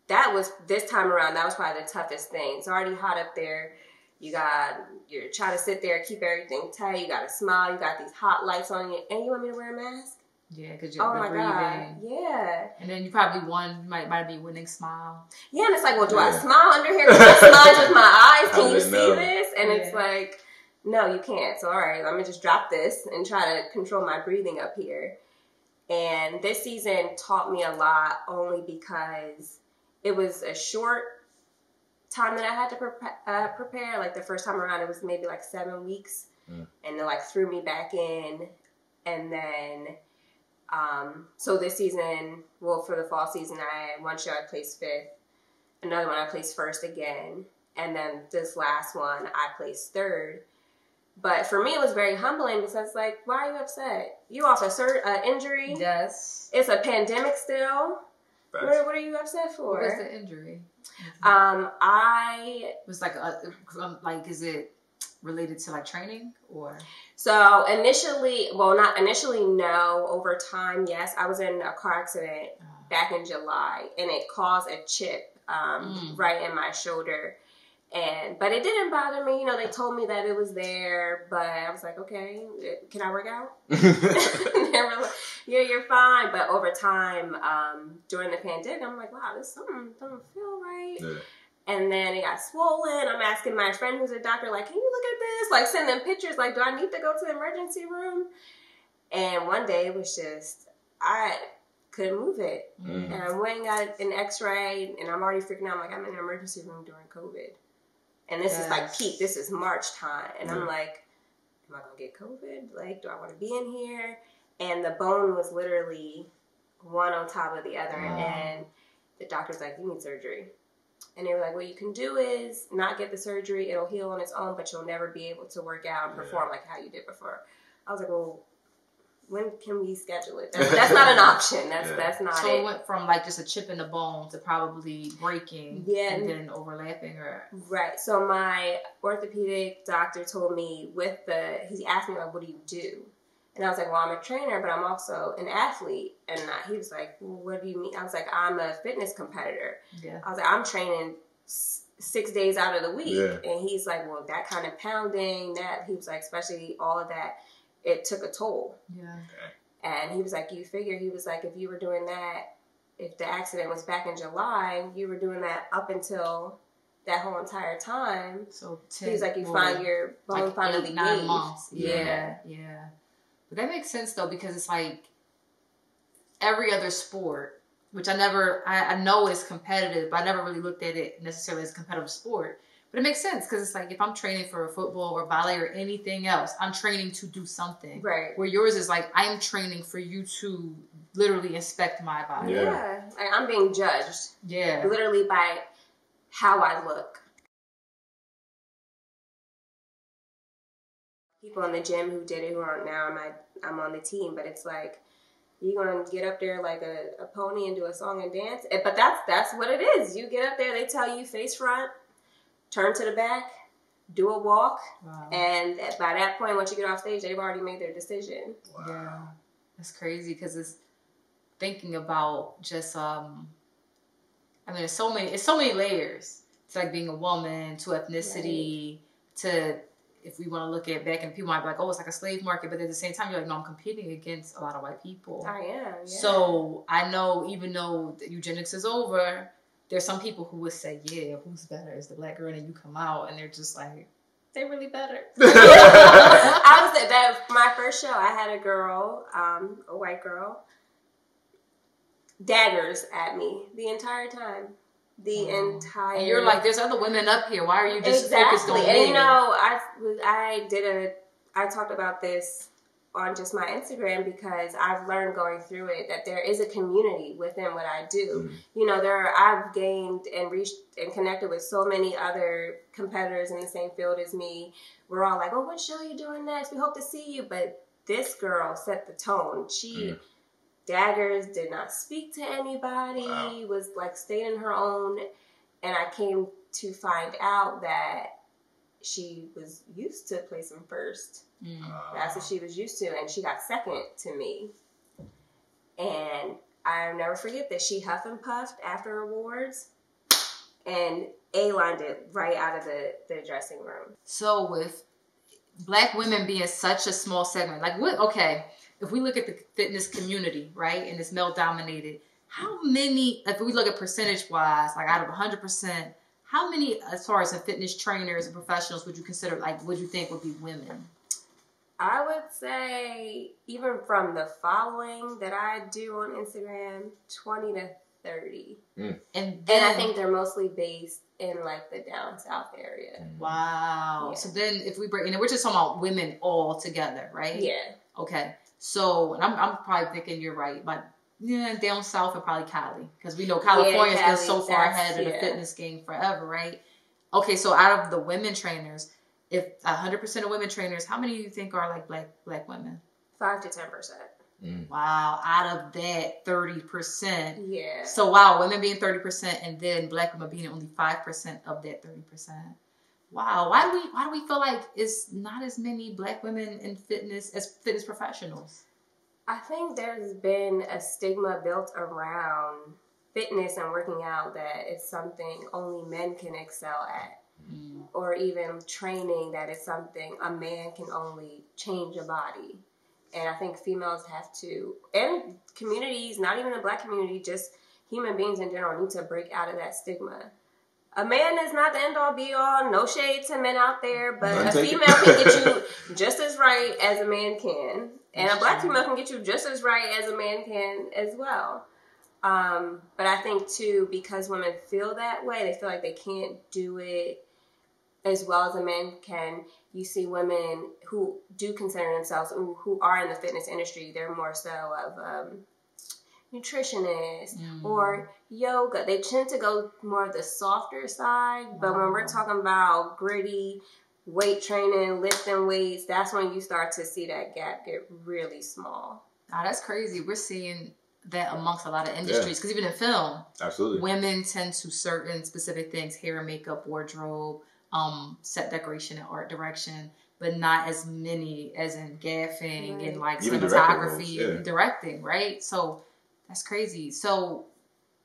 that was this time around. That was probably the toughest thing. It's already hot up there. You got you're trying to sit there, keep everything tight. You got to smile. You got these hot lights on you, and you want me to wear a mask? Yeah, because you're oh my breathing. God. Yeah. And then you probably won might might be winning smile. Yeah, and it's like, well, do yeah. I smile under here? Can I smile with my (laughs) eyes? Can you see know. this? And yeah. it's like, no, you can't. So all right, let me just drop this and try to control my breathing up here. And this season taught me a lot only because it was a short time that I had to prepare, uh, prepare. Like the first time around, it was maybe like seven weeks, mm. and they like threw me back in, and then. Um, so this season, well, for the fall season, I one show I placed fifth, another one I placed first again, and then this last one I placed third. But for me, it was very humbling because, like, why are you upset? You off a cert, uh, injury? Yes. It's a pandemic still. What, what, are you upset for? What's the injury? Um, I it was like a, um, like is it related to like training or? So initially, well, not initially, no. Over time, yes. I was in a car accident uh. back in July, and it caused a chip um, mm. right in my shoulder. And but it didn't bother me. You know, they told me that it was there, but I was like, okay, can I work out? (laughs) (laughs) like, yeah, you're fine. But over time, um, during the pandemic, I'm like, wow, this something don't feel right. Yeah. And then it got swollen. I'm asking my friend who's a doctor, like, can you look at this? Like, send them pictures. Like, do I need to go to the emergency room? And one day it was just, I couldn't move it. Mm. And I went and got an x ray, and I'm already freaking out. I'm like, I'm in an emergency room during COVID. And this yes. is like peak, this is March time. And I'm like, am I going to get COVID? Like, do I want to be in here? And the bone was literally one on top of the other. And the doctor's like, you need surgery. And they were like, what you can do is not get the surgery, it'll heal on its own, but you'll never be able to work out and perform yeah. like how you did before. I was like, well, when can we schedule it? That's, that's not an (laughs) option. That's yeah. that's not. So it. it went from like just a chip in the bone to probably breaking, yeah, and then overlapping, or right. So my orthopedic doctor told me with the he asked me like, "What do you do?" And I was like, "Well, I'm a trainer, but I'm also an athlete." And I, he was like, well, "What do you mean?" I was like, "I'm a fitness competitor." Yeah. I was like, "I'm training." six days out of the week yeah. and he's like well that kind of pounding that he was like especially all of that it took a toll. Yeah. And he was like, you figure, he was like, if you were doing that, if the accident was back in July, you were doing that up until that whole entire time. So ten, he was like, you find your bone like finally eight, nine months. Yeah. yeah, yeah. But that makes sense though because it's like every other sport, which I never, I, I know is competitive, but I never really looked at it necessarily as a competitive sport but it makes sense because it's like if I'm training for a football or ballet or anything else, I'm training to do something. Right. Where yours is like I am training for you to literally inspect my body. Yeah. yeah. Like I'm being judged. Yeah. Literally by how I look. People in the gym who did it who aren't now, I'm I'm on the team, but it's like you're gonna get up there like a, a pony and do a song and dance. Eh, but that's that's what it is. You get up there, they tell you face front turn to the back, do a walk, wow. and by that point, once you get off stage, they've already made their decision. Wow. Yeah, that's crazy because it's thinking about just um. I mean, it's so many. It's so many layers. It's like being a woman to ethnicity right. to if we want to look at back and people might be like, oh, it's like a slave market, but at the same time, you're like, no, I'm competing against a lot of white people. I am. Yeah. So I know, even though eugenics is over, there's some people who would say, yeah, who's better is the black girl, and you come out and they're just like, they're really better. (laughs) I (laughs) was at that my first show. I had a girl, um, a white girl, daggers at me the entire time. The oh. entire. And you're like, there's other women up here. Why are you just exactly. focused on me? And you know, I I did a I talked about this on just my Instagram because I've learned going through it that there is a community within what I do. Mm-hmm. You know, there are, I've gained and reached and connected with so many other competitors in the same field as me. We're all like, "Oh, what show are you doing next? We hope to see you." But this girl set the tone. She mm. daggers did not speak to anybody. Wow. Was like stayed in her own, and I came to find out that she was used to placing first Mm. That's what she was used to, and she got second to me. And I'll never forget that she huff and puffed after awards, and a lined it right out of the, the dressing room. So with black women being such a small segment, like what? Okay, if we look at the fitness community, right, and it's male dominated, how many? If we look at percentage wise, like out of hundred percent, how many, as far as the fitness trainers and professionals, would you consider like would you think would be women? I would say, even from the following that I do on Instagram, 20 to 30. Mm. And, then, and I think they're mostly based in like the down south area. Mm. Wow. Yeah. So then if we break, you know, we're just talking about women all together, right? Yeah. Okay. So, and I'm, I'm probably thinking you're right, but yeah, down south and probably Cali. Because we know California's yeah, been so far ahead of the fitness game forever, right? Okay, so out of the women trainers, if hundred percent of women trainers, how many do you think are like black black women? Five to ten percent. Mm. Wow, out of that thirty percent. Yeah. So wow, women being thirty percent, and then black women being only five percent of that thirty percent. Wow, why do we why do we feel like it's not as many black women in fitness as fitness professionals? I think there's been a stigma built around fitness and working out that it's something only men can excel at. Mm. Or even training that it's something a man can only change a body. And I think females have to, and communities, not even the black community, just human beings in general, need to break out of that stigma. A man is not the end all be all. No shade to men out there, but a female can get you (laughs) just as right as a man can, and a black female can get you just as right as a man can as well. Um, but I think too, because women feel that way, they feel like they can't do it as well as a man can. You see women who do consider themselves who are in the fitness industry. They're more so of um, nutritionists mm. or yoga. They tend to go more of the softer side. But when we're talking about gritty weight training, lifting weights, that's when you start to see that gap get really small. Oh, that's crazy. We're seeing that amongst a lot of industries because yeah. even in film, absolutely, women tend to certain specific things: hair, makeup, wardrobe, um, set decoration, and art direction. But not as many as in gaffing right. and like even cinematography yeah. and directing, right? So that's crazy. So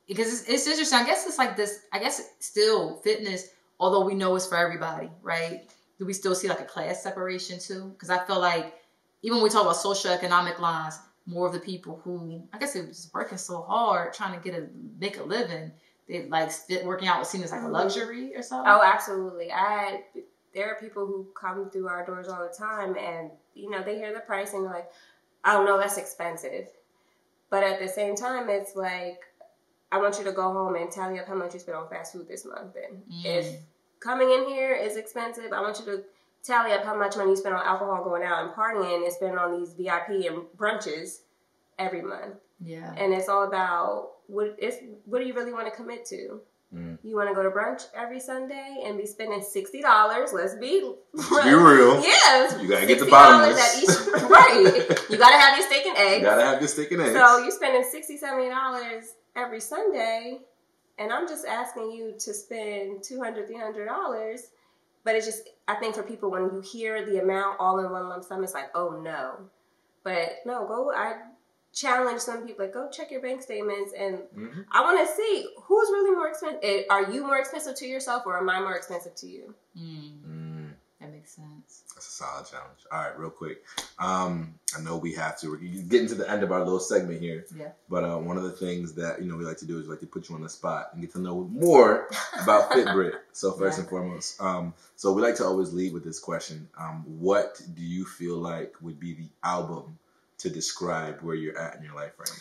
because it's, it's interesting. I guess it's like this. I guess still fitness, although we know it's for everybody, right? Do we still see like a class separation too? Because I feel like even when we talk about social economic lines, more of the people who I guess it was working so hard trying to get a make a living. They like working out was seen as like a mm-hmm. luxury or something. Oh, absolutely. I there are people who come through our doors all the time, and you know they hear the price and they're like, "Oh no, that's expensive." But at the same time, it's like I want you to go home and tally up how much you spent on fast food this month. And mm. if coming in here is expensive, I want you to tally up how much money you spend on alcohol going out and partying and spend on these VIP and brunches every month. Yeah. And it's all about what is what do you really want to commit to? Mm. You want to go to brunch every Sunday and be spending sixty dollars? Let's be Let's be real. (laughs) Yeah, you gotta get the bottomless. At each, (laughs) right. You gotta have your steak and eggs. You gotta have your steak and eggs. So you're spending 60 70 dollars every Sunday, and I'm just asking you to spend $200, 300 dollars but it's just, I think for people, when you hear the amount all in one lump sum, it's like, oh no. But no, go, I challenge some people, like, go check your bank statements and mm-hmm. I want to see who's really more expensive. Eh, are you more expensive to yourself or am I more expensive to you? Mm. Makes sense. That's a solid challenge. All right, real quick. Um, I know we have to. We're getting to the end of our little segment here. Yeah. But uh, one of the things that you know we like to do is like to put you on the spot and get to know more (laughs) about FitBrit. So first yeah. and foremost, um, so we like to always lead with this question: um, What do you feel like would be the album to describe where you're at in your life right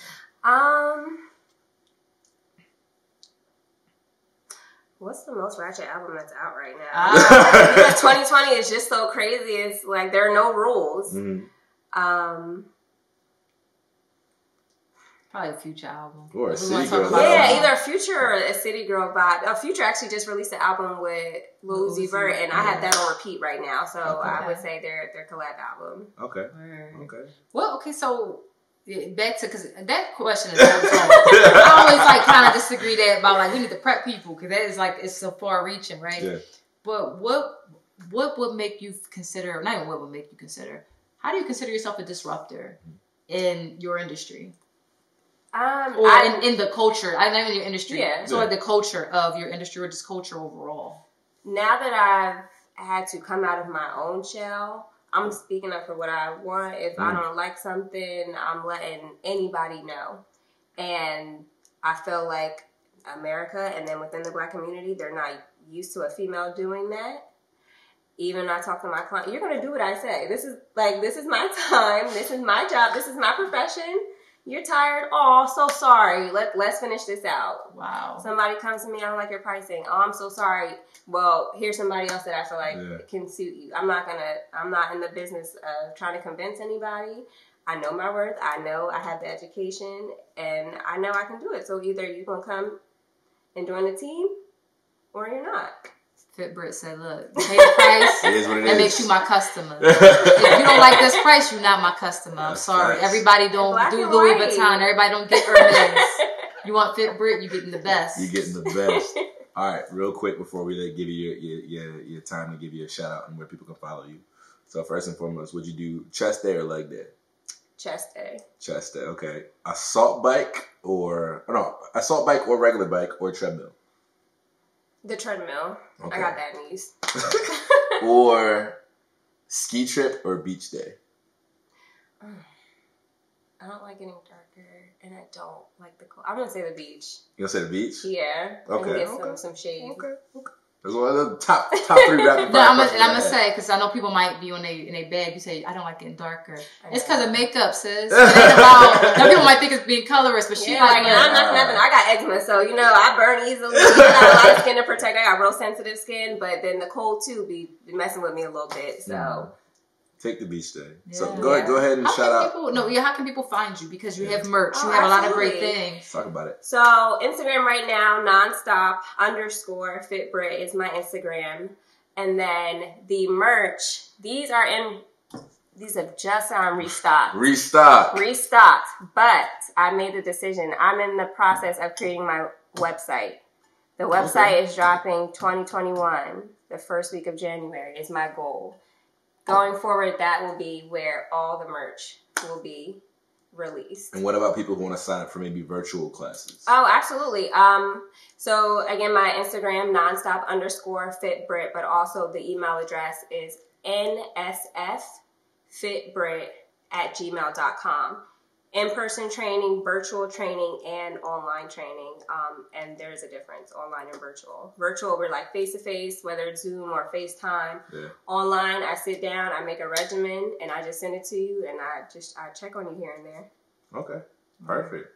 now? Um. What's the most ratchet album that's out right now? Uh, because 2020 is just so crazy. It's like there are no rules. Mm-hmm. Um, Probably a future album. Or a City Girl. Yeah, either a future or a City Girl vibe. A future actually just released an album with Lil Uzi Vert, and yeah. I have that on repeat right now. So okay. I would say their their collab album. Okay. Okay. Well, okay, so back to because that question is always I always like kind of disagree that about like we need to prep people because that is like it's so far reaching, right? Yeah. But what what would make you consider? Not even what would make you consider. How do you consider yourself a disruptor in your industry? Um, or I, in, in the culture, I know in your industry. Yeah. So yeah. like the culture of your industry or just culture overall. Now that I've had to come out of my own shell, I'm speaking up for what I want. If mm. I don't like something, I'm letting anybody know. And I feel like America and then within the black community, they're not used to a female doing that. Even I talk to my client, you're gonna do what I say. This is like this is my (laughs) time, this is my job, this is my profession you're tired. Oh, so sorry. Let Let's finish this out. Wow. Somebody comes to me. I don't like your pricing. Oh, I'm so sorry. Well, here's somebody else that I feel like yeah. can suit you. I'm not gonna. I'm not in the business of trying to convince anybody. I know my worth. I know I have the education, and I know I can do it. So either you're gonna come and join the team, or you're not. Fit Brit said, "Look, pay the price. (laughs) it is what it that is. makes you my customer. (laughs) if you don't like this price, you're not my customer. I'm sorry. Nice. Everybody don't Black do Louis white. Vuitton. Everybody don't get (laughs) Hermes. you want Fit Brit, you're getting the best. You're getting the best. All right, real quick before we like, give you your, your, your, your time to give you a shout out and where people can follow you. So first and foremost, would you do chest day or leg day? Chest day. Chest day. Okay. Assault bike or oh no assault bike or regular bike or treadmill. The treadmill. Okay. I got bad knees. (laughs) or ski trip or beach day. (sighs) I don't like getting darker, and I don't like the cold. I'm gonna say the beach. You gonna say the beach? Yeah. Okay. Get okay. some some shade. Okay. Okay. That's one of the top (laughs) top three rapid no, I'm gonna, and I'm gonna say because I know people might be on a in a bag. You say I don't like getting darker. It's because of makeup, sis. (laughs) about, some people might think it's being colorist, but she yeah, like, like I'm not nothing. I got eczema, so you know I burn easily. I got a lot of skin to protect. I got real sensitive skin, but then the cold too be messing with me a little bit. So. Mm. Take the beach day. Yeah. So go ahead, go ahead and how shout out. People, no, yeah. How can people find you? Because you yeah. have merch. Oh, you have absolutely. a lot of great things. Talk about it. So Instagram right now, nonstop underscore fitbrit is my Instagram, and then the merch. These are in. These have just um, restocked. Restocked. Restocked. But I made the decision. I'm in the process of creating my website. The website okay. is dropping 2021, the first week of January is my goal going forward, that will be where all the merch will be released. And what about people who want to sign up for maybe virtual classes? Oh, absolutely. Um, so again, my Instagram nonstop underscore fitbrit, but also the email address is nsffitbrit at gmail.com in-person training, virtual training, and online training. Um, and there's a difference, online and virtual. Virtual, we're like face-to-face, whether it's Zoom or FaceTime. Yeah. Online, I sit down, I make a regimen, and I just send it to you, and I just I check on you here and there. Okay, perfect.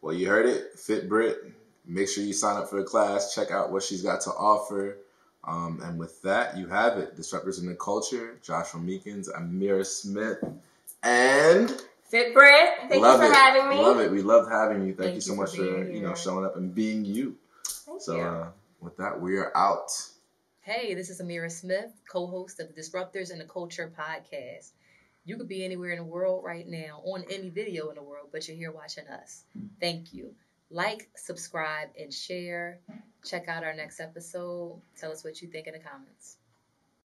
Well, you heard it, Fit Brit. Make sure you sign up for the class. Check out what she's got to offer. Um, and with that, you have it. Disruptors in the Culture, Joshua Meekins, Amira Smith, and Fit Brit, thank love you for it. having me. Love it. We loved having you. Thank, thank you so you much for, for you know showing up and being you. Thank so you. Uh, with that, we are out. Hey, this is Amira Smith, co-host of the Disruptors in the Culture podcast. You could be anywhere in the world right now, on any video in the world, but you're here watching us. Thank you. Like, subscribe, and share. Check out our next episode. Tell us what you think in the comments.